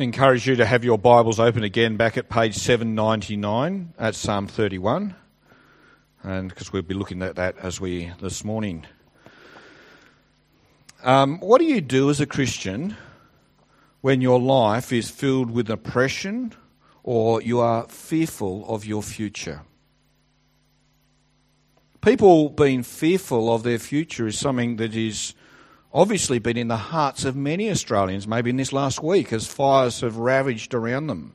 encourage you to have your Bibles open again back at page 799 at Psalm 31, and because we'll be looking at that as we this morning. Um, what do you do as a Christian when your life is filled with oppression or you are fearful of your future? People being fearful of their future is something that is obviously been in the hearts of many Australians, maybe in this last week, as fires have ravaged around them.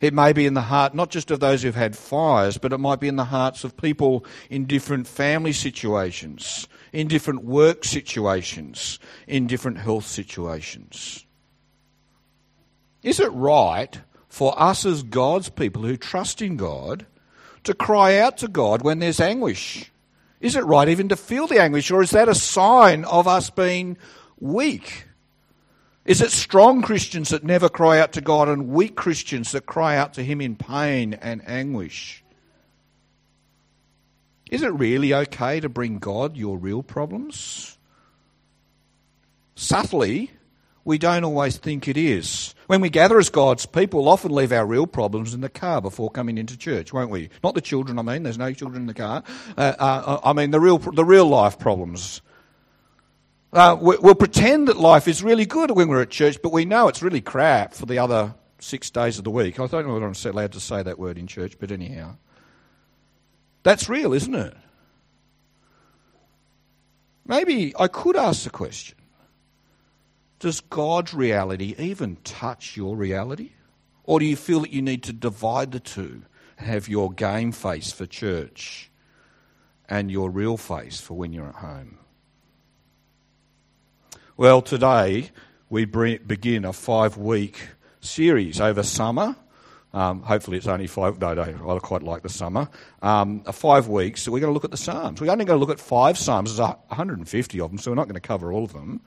It may be in the heart not just of those who've had fires, but it might be in the hearts of people in different family situations, in different work situations, in different health situations. Is it right for us as God's people who trust in God to cry out to God when there's anguish? Is it right even to feel the anguish, or is that a sign of us being weak? Is it strong Christians that never cry out to God and weak Christians that cry out to Him in pain and anguish? Is it really okay to bring God your real problems? Subtly, we don't always think it is. When we gather as God's people, we'll often leave our real problems in the car before coming into church, won't we? Not the children, I mean. There's no children in the car. Uh, uh, I mean the real, the real life problems. Uh, we'll pretend that life is really good when we're at church, but we know it's really crap for the other six days of the week. I don't know whether I'm allowed to say that word in church, but anyhow. That's real, isn't it? Maybe I could ask the question does God's reality even touch your reality? Or do you feel that you need to divide the two and have your game face for church and your real face for when you're at home? Well, today we begin a five week series over summer. Um, hopefully, it's only five. No, no, I quite like the summer. Um, five weeks. So we're going to look at the Psalms. We're only going to look at five Psalms. There's 150 of them, so we're not going to cover all of them.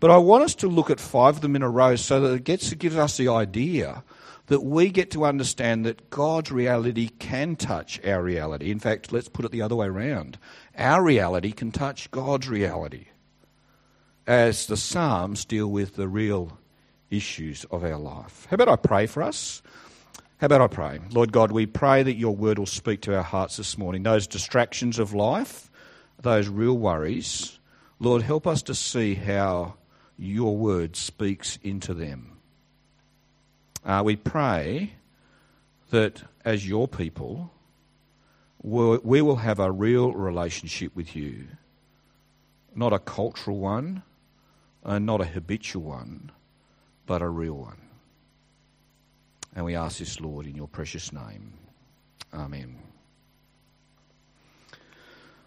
But I want us to look at five of them in a row so that it gets us the idea that we get to understand that God's reality can touch our reality. In fact, let's put it the other way around. Our reality can touch God's reality as the Psalms deal with the real issues of our life. How about I pray for us? How about I pray? Lord God, we pray that your word will speak to our hearts this morning. Those distractions of life, those real worries, Lord, help us to see how your word speaks into them. Uh, we pray that as your people, we will have a real relationship with you, not a cultural one, and not a habitual one, but a real one. And we ask this, Lord, in your precious name. Amen.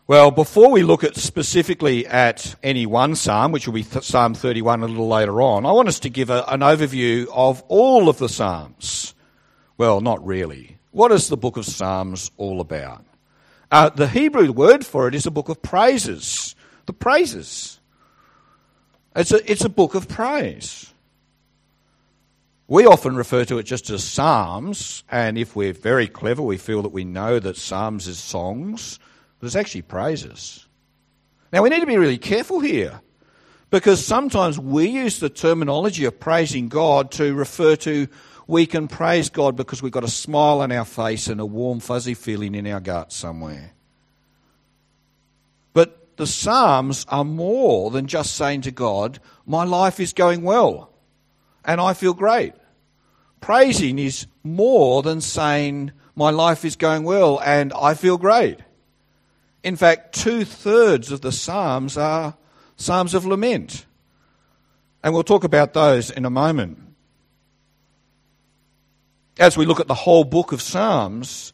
Well, before we look at specifically at any one psalm, which will be th- Psalm 31 a little later on, I want us to give a, an overview of all of the psalms. Well, not really. What is the book of Psalms all about? Uh, the Hebrew word for it is a book of praises. The praises. It's a, it's a book of praise. We often refer to it just as Psalms, and if we're very clever, we feel that we know that Psalms is songs but it's actually praises. Now, we need to be really careful here because sometimes we use the terminology of praising God to refer to we can praise God because we've got a smile on our face and a warm, fuzzy feeling in our gut somewhere. But the Psalms are more than just saying to God, My life is going well and I feel great. Praising is more than saying, My life is going well and I feel great. In fact, two thirds of the Psalms are Psalms of lament. And we'll talk about those in a moment. As we look at the whole book of Psalms,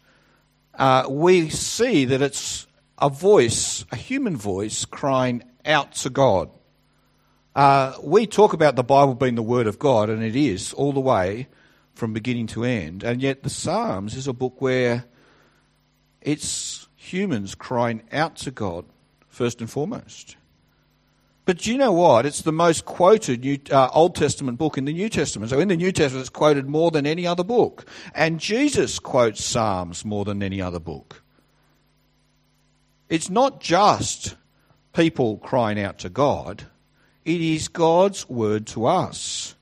uh, we see that it's a voice, a human voice, crying out to God. Uh, we talk about the Bible being the Word of God, and it is all the way from beginning to end. And yet, the Psalms is a book where it's humans crying out to God first and foremost. But do you know what? It's the most quoted New, uh, Old Testament book in the New Testament. So in the New Testament, it's quoted more than any other book. And Jesus quotes Psalms more than any other book. It's not just people crying out to God, it is God's word to us.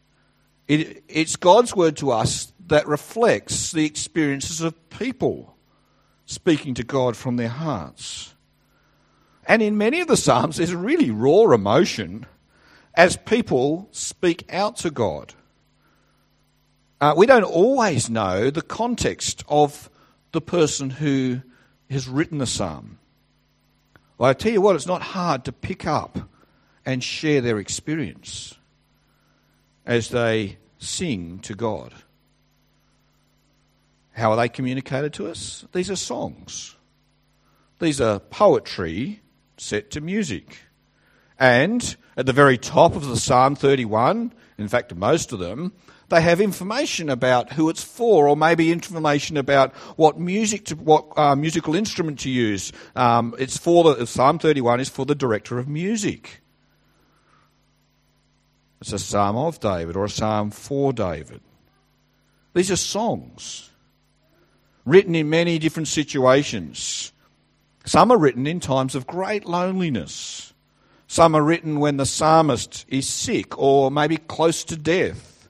It, it's God's word to us that reflects the experiences of people speaking to God from their hearts. And in many of the Psalms, there's really raw emotion as people speak out to God. Uh, we don't always know the context of the person who has written the psalm. Well, I tell you what, it's not hard to pick up and share their experience as they sing to God. How are they communicated to us? These are songs. These are poetry set to music. And at the very top of the Psalm 31, in fact, most of them, they have information about who it's for, or maybe information about what music, to, what uh, musical instrument to use. Um, it's for the Psalm 31 is for the director of music. It's a psalm of David or a psalm for David. These are songs written in many different situations. Some are written in times of great loneliness. Some are written when the psalmist is sick or maybe close to death.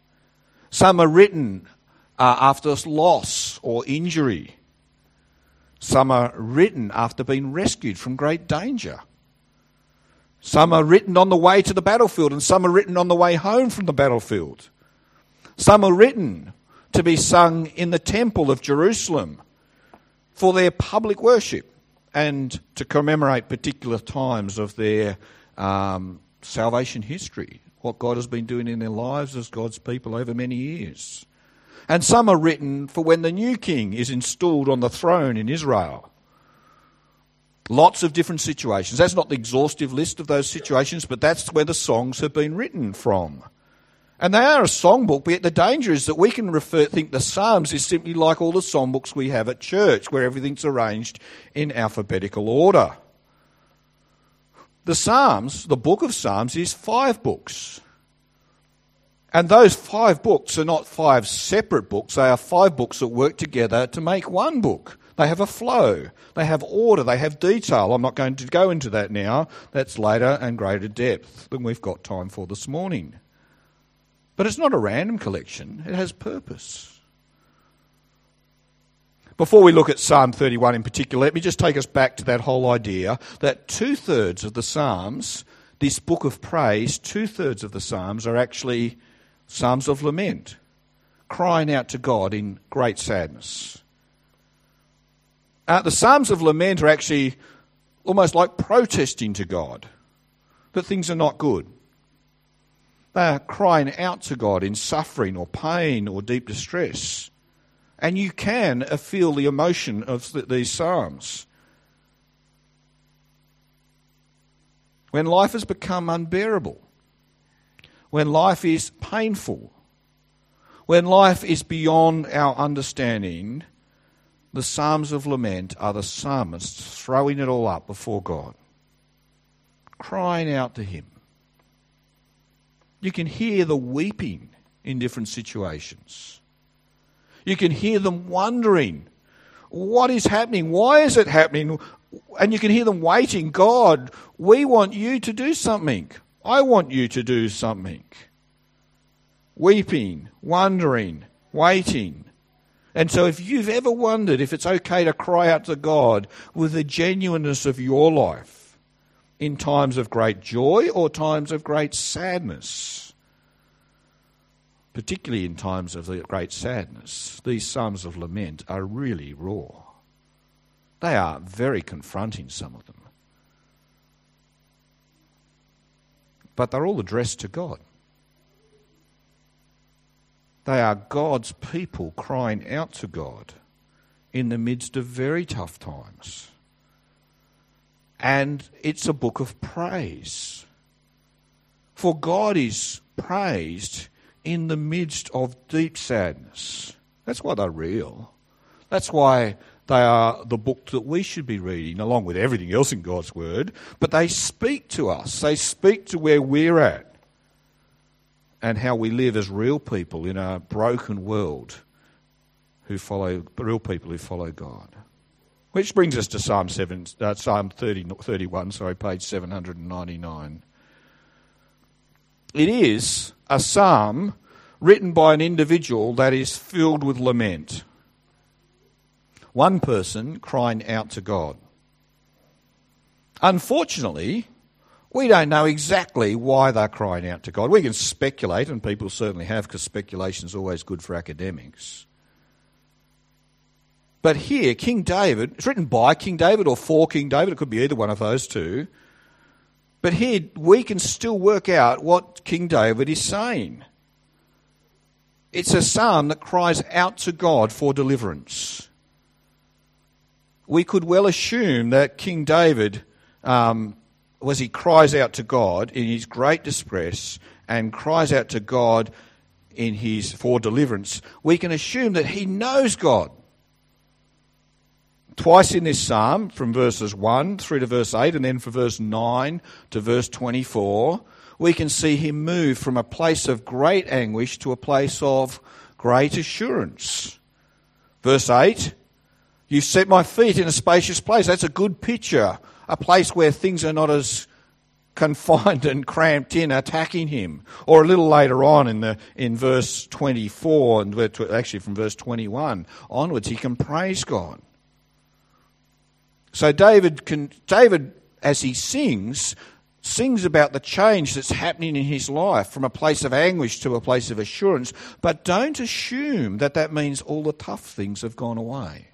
Some are written uh, after loss or injury. Some are written after being rescued from great danger. Some are written on the way to the battlefield, and some are written on the way home from the battlefield. Some are written to be sung in the temple of Jerusalem for their public worship and to commemorate particular times of their um, salvation history what God has been doing in their lives as God's people over many years. And some are written for when the new king is installed on the throne in Israel. Lots of different situations. That's not the exhaustive list of those situations, but that's where the songs have been written from. And they are a songbook, but yet the danger is that we can refer, think the Psalms is simply like all the songbooks we have at church, where everything's arranged in alphabetical order. The Psalms, the book of Psalms, is five books. And those five books are not five separate books, they are five books that work together to make one book. They have a flow, they have order, they have detail. I'm not going to go into that now. That's later and greater depth than we've got time for this morning. But it's not a random collection, it has purpose. Before we look at Psalm 31 in particular, let me just take us back to that whole idea that two thirds of the Psalms, this book of praise, two thirds of the Psalms are actually Psalms of lament, crying out to God in great sadness. Uh, the Psalms of lament are actually almost like protesting to God that things are not good. They are crying out to God in suffering or pain or deep distress. And you can uh, feel the emotion of these Psalms. When life has become unbearable, when life is painful, when life is beyond our understanding, the Psalms of Lament are the psalmists throwing it all up before God, crying out to Him. You can hear the weeping in different situations. You can hear them wondering, what is happening? Why is it happening? And you can hear them waiting, God, we want you to do something. I want you to do something. Weeping, wondering, waiting. And so, if you've ever wondered if it's okay to cry out to God with the genuineness of your life in times of great joy or times of great sadness, particularly in times of great sadness, these psalms of lament are really raw. They are very confronting, some of them. But they're all addressed to God. They are God's people crying out to God in the midst of very tough times. And it's a book of praise. For God is praised in the midst of deep sadness. That's why they're real. That's why they are the book that we should be reading, along with everything else in God's Word. But they speak to us, they speak to where we're at and how we live as real people in a broken world who follow, real people who follow God. Which brings us to Psalm, 7, uh, Psalm 30, 31, sorry, page 799. It is a psalm written by an individual that is filled with lament. One person crying out to God. Unfortunately, we don't know exactly why they're crying out to God. We can speculate, and people certainly have, because speculation is always good for academics. But here, King David, it's written by King David or for King David, it could be either one of those two. But here, we can still work out what King David is saying. It's a psalm that cries out to God for deliverance. We could well assume that King David um, was he cries out to God in his great distress and cries out to God in his for deliverance, we can assume that he knows God. Twice in this psalm, from verses 1 through to verse 8, and then from verse 9 to verse 24, we can see him move from a place of great anguish to a place of great assurance. Verse 8, You set my feet in a spacious place. That's a good picture a place where things are not as confined and cramped in attacking him. Or a little later on in the in verse 24 and actually from verse 21 onwards he can praise God. So David can David as he sings sings about the change that's happening in his life from a place of anguish to a place of assurance, but don't assume that that means all the tough things have gone away.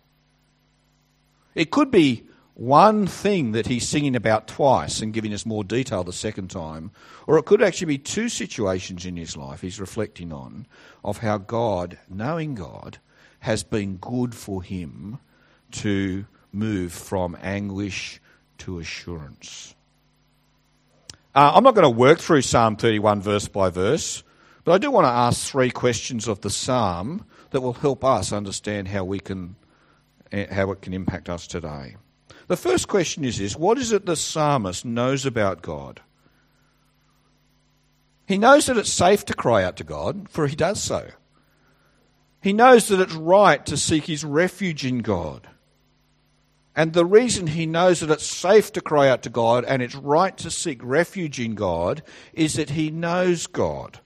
It could be one thing that he's singing about twice and giving us more detail the second time, or it could actually be two situations in his life he's reflecting on of how God, knowing God, has been good for him to move from anguish to assurance. Uh, I'm not going to work through Psalm 31 verse by verse, but I do want to ask three questions of the psalm that will help us understand how we can eh, how it can impact us today. The first question is this what is it the psalmist knows about God? He knows that it's safe to cry out to God, for he does so. He knows that it's right to seek his refuge in God. And the reason he knows that it's safe to cry out to God and it's right to seek refuge in God is that he knows God.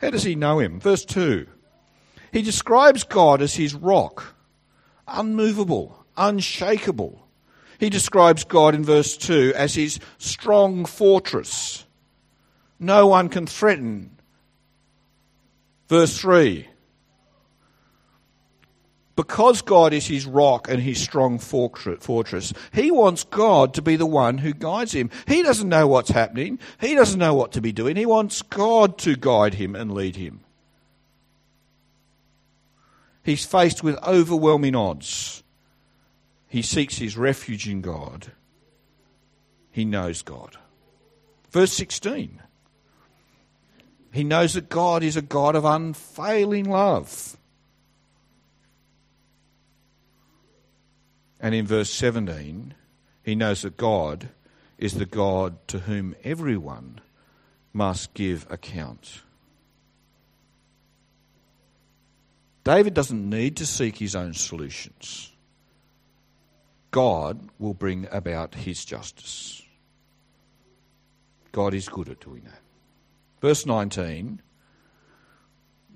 How does he know him? Verse 2. He describes God as his rock, unmovable, unshakable. He describes God in verse 2 as his strong fortress. No one can threaten. Verse 3 because God is his rock and his strong fortress, he wants God to be the one who guides him. He doesn't know what's happening. He doesn't know what to be doing. He wants God to guide him and lead him. He's faced with overwhelming odds. He seeks his refuge in God. He knows God. Verse 16. He knows that God is a God of unfailing love. And in verse 17, he knows that God is the God to whom everyone must give account. David doesn't need to seek his own solutions. God will bring about his justice. God is good at doing that. Verse 19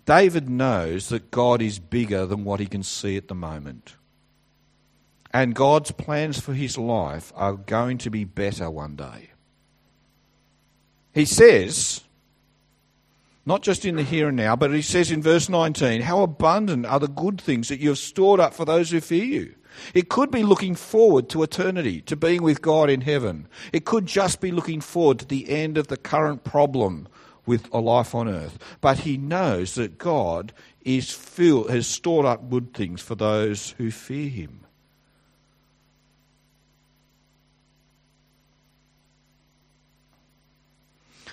David knows that God is bigger than what he can see at the moment. And God's plans for his life are going to be better one day. He says, not just in the here and now, but he says in verse 19, How abundant are the good things that you have stored up for those who fear you. It could be looking forward to eternity, to being with God in heaven. It could just be looking forward to the end of the current problem with a life on earth. But he knows that God is filled, has stored up good things for those who fear him.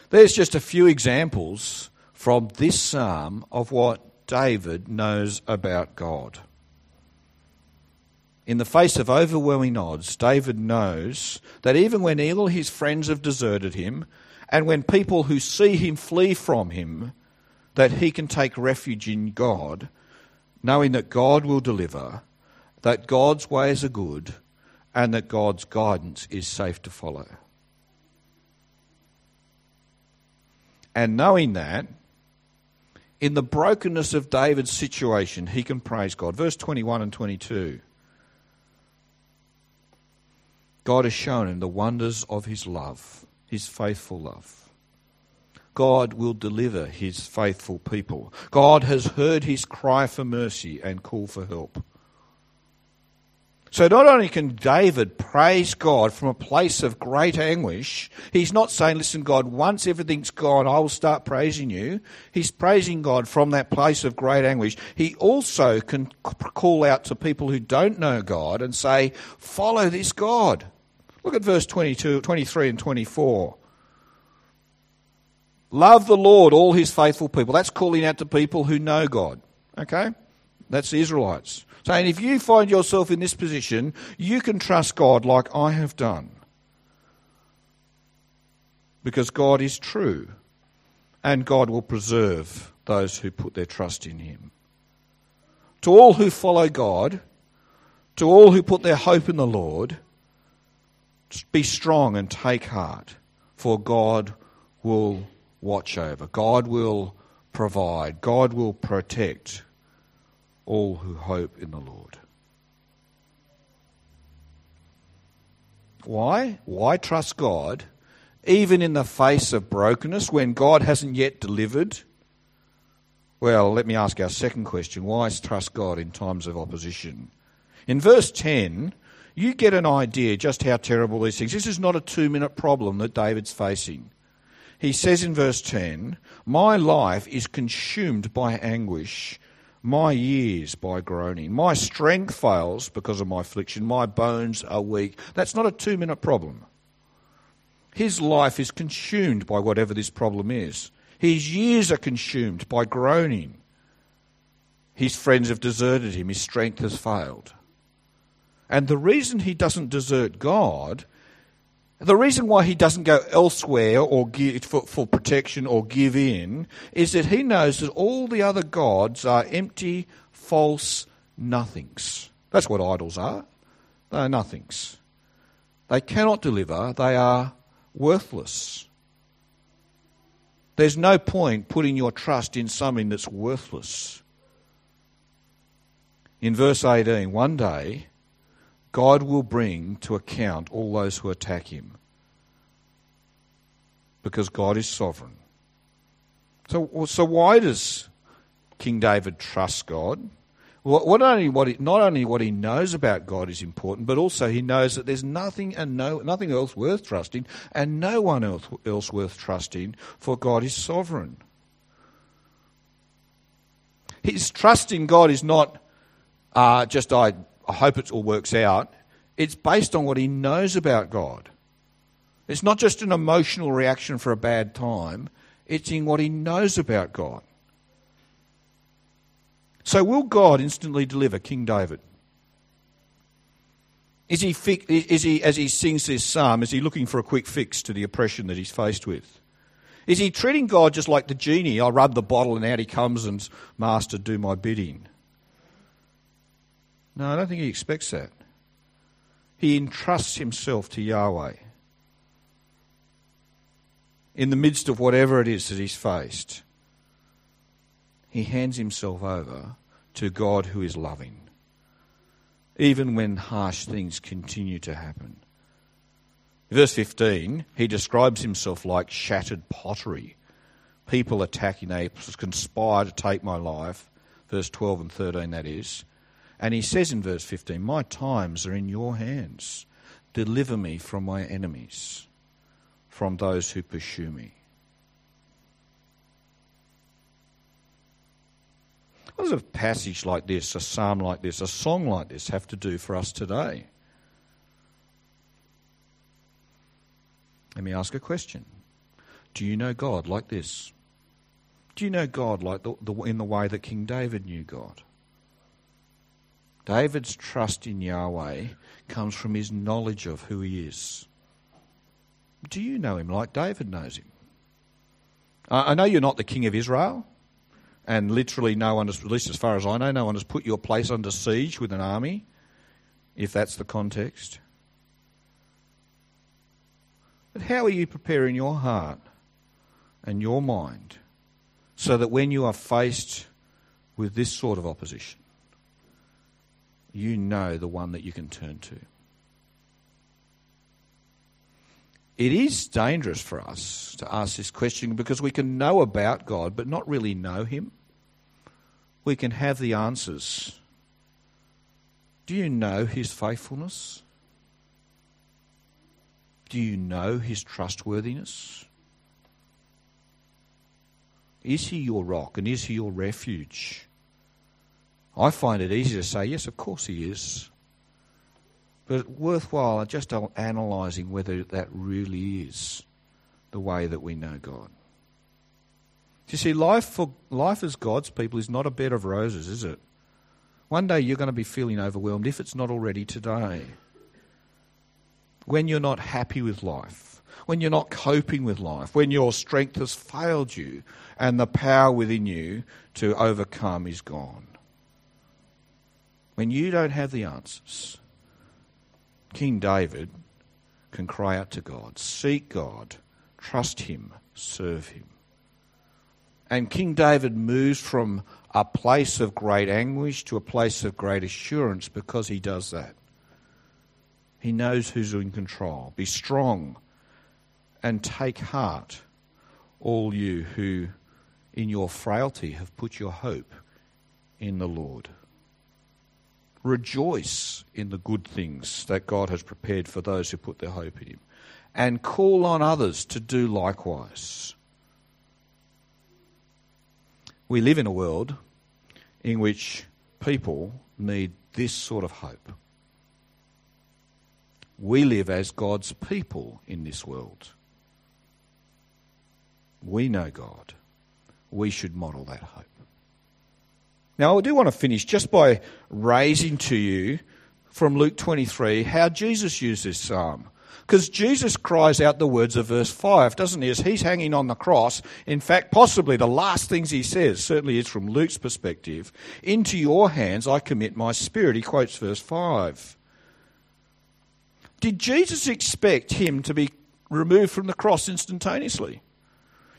There's just a few examples from this psalm of what David knows about God. In the face of overwhelming odds, David knows that even when all his friends have deserted him, and when people who see him flee from him, that he can take refuge in God, knowing that God will deliver, that God's ways are good, and that God's guidance is safe to follow. And knowing that, in the brokenness of David's situation, he can praise God. Verse 21 and 22. God has shown him the wonders of his love, his faithful love. God will deliver his faithful people. God has heard his cry for mercy and call for help. So not only can David praise God from a place of great anguish, he's not saying, listen, God, once everything's gone, I will start praising you. He's praising God from that place of great anguish. He also can call out to people who don't know God and say, follow this God. Look at verse 22, 23 and 24. Love the Lord, all his faithful people. That's calling out to people who know God. Okay? That's the Israelites. Saying, if you find yourself in this position, you can trust God like I have done. Because God is true, and God will preserve those who put their trust in Him. To all who follow God, to all who put their hope in the Lord, be strong and take heart, for God will watch over, God will provide, God will protect all who hope in the Lord. Why? Why trust God even in the face of brokenness when God hasn't yet delivered? Well, let me ask our second question. Why trust God in times of opposition? In verse 10, you get an idea just how terrible these things. This is not a two minute problem that David's facing. He says in verse 10, My life is consumed by anguish my years by groaning. My strength fails because of my affliction. My bones are weak. That's not a two minute problem. His life is consumed by whatever this problem is. His years are consumed by groaning. His friends have deserted him. His strength has failed. And the reason he doesn't desert God the reason why he doesn't go elsewhere or give, for, for protection or give in is that he knows that all the other gods are empty, false nothings. That's what idols are. They are nothings. They cannot deliver, they are worthless. There's no point putting your trust in something that's worthless. In verse 18, one day God will bring to account all those who attack him. Because God is sovereign. So, so why does King David trust God? Well, not only, what he, not only what he knows about God is important, but also he knows that there's nothing and no, nothing else worth trusting, and no one else, else worth trusting, for God is sovereign. His trust in God is not uh, just I I hope it all works out. It's based on what he knows about God. It's not just an emotional reaction for a bad time, it's in what he knows about God. So, will God instantly deliver King David? Is he, is he, as he sings this psalm, is he looking for a quick fix to the oppression that he's faced with? Is he treating God just like the genie? I rub the bottle and out he comes and, Master, do my bidding. No, I don't think he expects that. He entrusts himself to Yahweh in the midst of whatever it is that he's faced. He hands himself over to God who is loving, even when harsh things continue to happen. Verse 15, he describes himself like shattered pottery. People attacking, they conspire to take my life. Verse 12 and 13, that is. And he says in verse 15, My times are in your hands. Deliver me from my enemies, from those who pursue me. What does a passage like this, a psalm like this, a song like this have to do for us today? Let me ask a question. Do you know God like this? Do you know God like the, the, in the way that King David knew God? David's trust in Yahweh comes from his knowledge of who he is. Do you know him like David knows him? I know you're not the king of Israel, and literally no one has, at least as far as I know, no one has put your place under siege with an army, if that's the context. But how are you preparing your heart and your mind so that when you are faced with this sort of opposition, you know the one that you can turn to. It is dangerous for us to ask this question because we can know about God but not really know Him. We can have the answers. Do you know His faithfulness? Do you know His trustworthiness? Is He your rock and is He your refuge? I find it easy to say, yes, of course He is. But worthwhile just analysing whether that really is the way that we know God. You see, life for life as God's people is not a bed of roses, is it? One day you're going to be feeling overwhelmed if it's not already today. When you're not happy with life, when you're not coping with life, when your strength has failed you and the power within you to overcome is gone. When you don't have the answers, King David can cry out to God, seek God, trust Him, serve Him. And King David moves from a place of great anguish to a place of great assurance because he does that. He knows who's in control. Be strong and take heart, all you who in your frailty have put your hope in the Lord. Rejoice in the good things that God has prepared for those who put their hope in Him, and call on others to do likewise. We live in a world in which people need this sort of hope. We live as God's people in this world. We know God. We should model that hope. Now, I do want to finish just by raising to you from Luke 23 how Jesus used this psalm. Because Jesus cries out the words of verse 5, doesn't he? As he's hanging on the cross, in fact, possibly the last things he says, certainly is from Luke's perspective, into your hands I commit my spirit. He quotes verse 5. Did Jesus expect him to be removed from the cross instantaneously?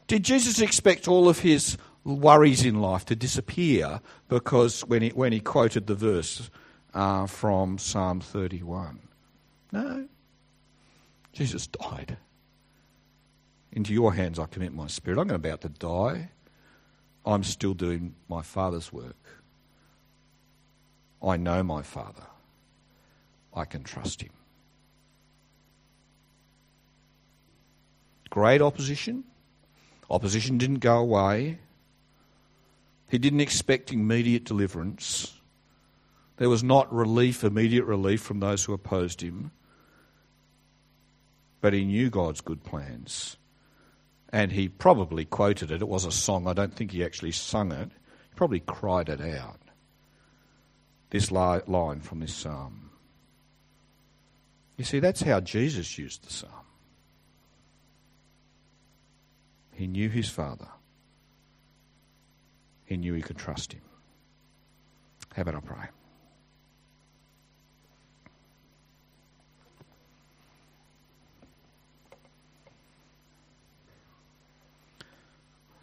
Did Jesus expect all of his worries in life to disappear because when he, when he quoted the verse uh, from Psalm 31. No. Jesus died. Into your hands I commit my spirit. I'm about to die. I'm still doing my Father's work. I know my Father. I can trust him. Great opposition. Opposition didn't go away. He didn't expect immediate deliverance. There was not relief, immediate relief from those who opposed him. But he knew God's good plans. And he probably quoted it. It was a song. I don't think he actually sung it. He probably cried it out. This line from this psalm. You see, that's how Jesus used the psalm. He knew his Father he knew he could trust him. How about I pray?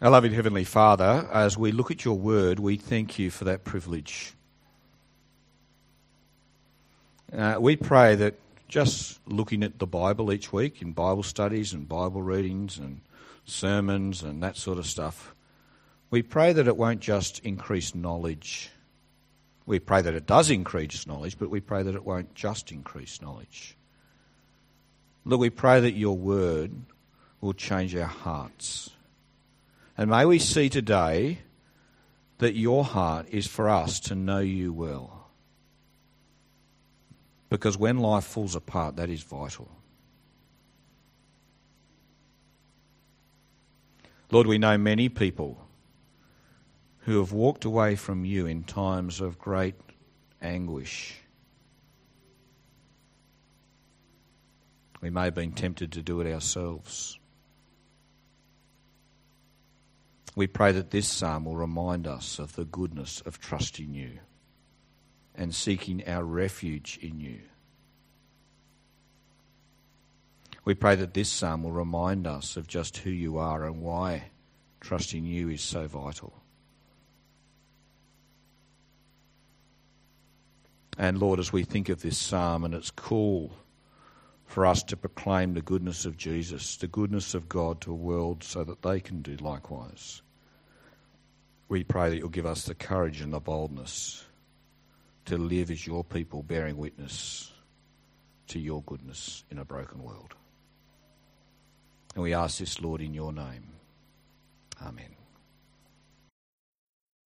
Our loving Heavenly Father, as we look at your word, we thank you for that privilege. Uh, we pray that just looking at the Bible each week in Bible studies and Bible readings and sermons and that sort of stuff, we pray that it won't just increase knowledge. We pray that it does increase knowledge, but we pray that it won't just increase knowledge. Lord, we pray that your word will change our hearts. And may we see today that your heart is for us to know you well. Because when life falls apart, that is vital. Lord, we know many people who have walked away from you in times of great anguish. We may have been tempted to do it ourselves. We pray that this psalm will remind us of the goodness of trusting you and seeking our refuge in you. We pray that this psalm will remind us of just who you are and why Trusting you is so vital. And Lord, as we think of this psalm, and it's cool for us to proclaim the goodness of Jesus, the goodness of God to a world so that they can do likewise. We pray that you'll give us the courage and the boldness to live as your people, bearing witness to your goodness in a broken world. And we ask this, Lord, in your name. Amen.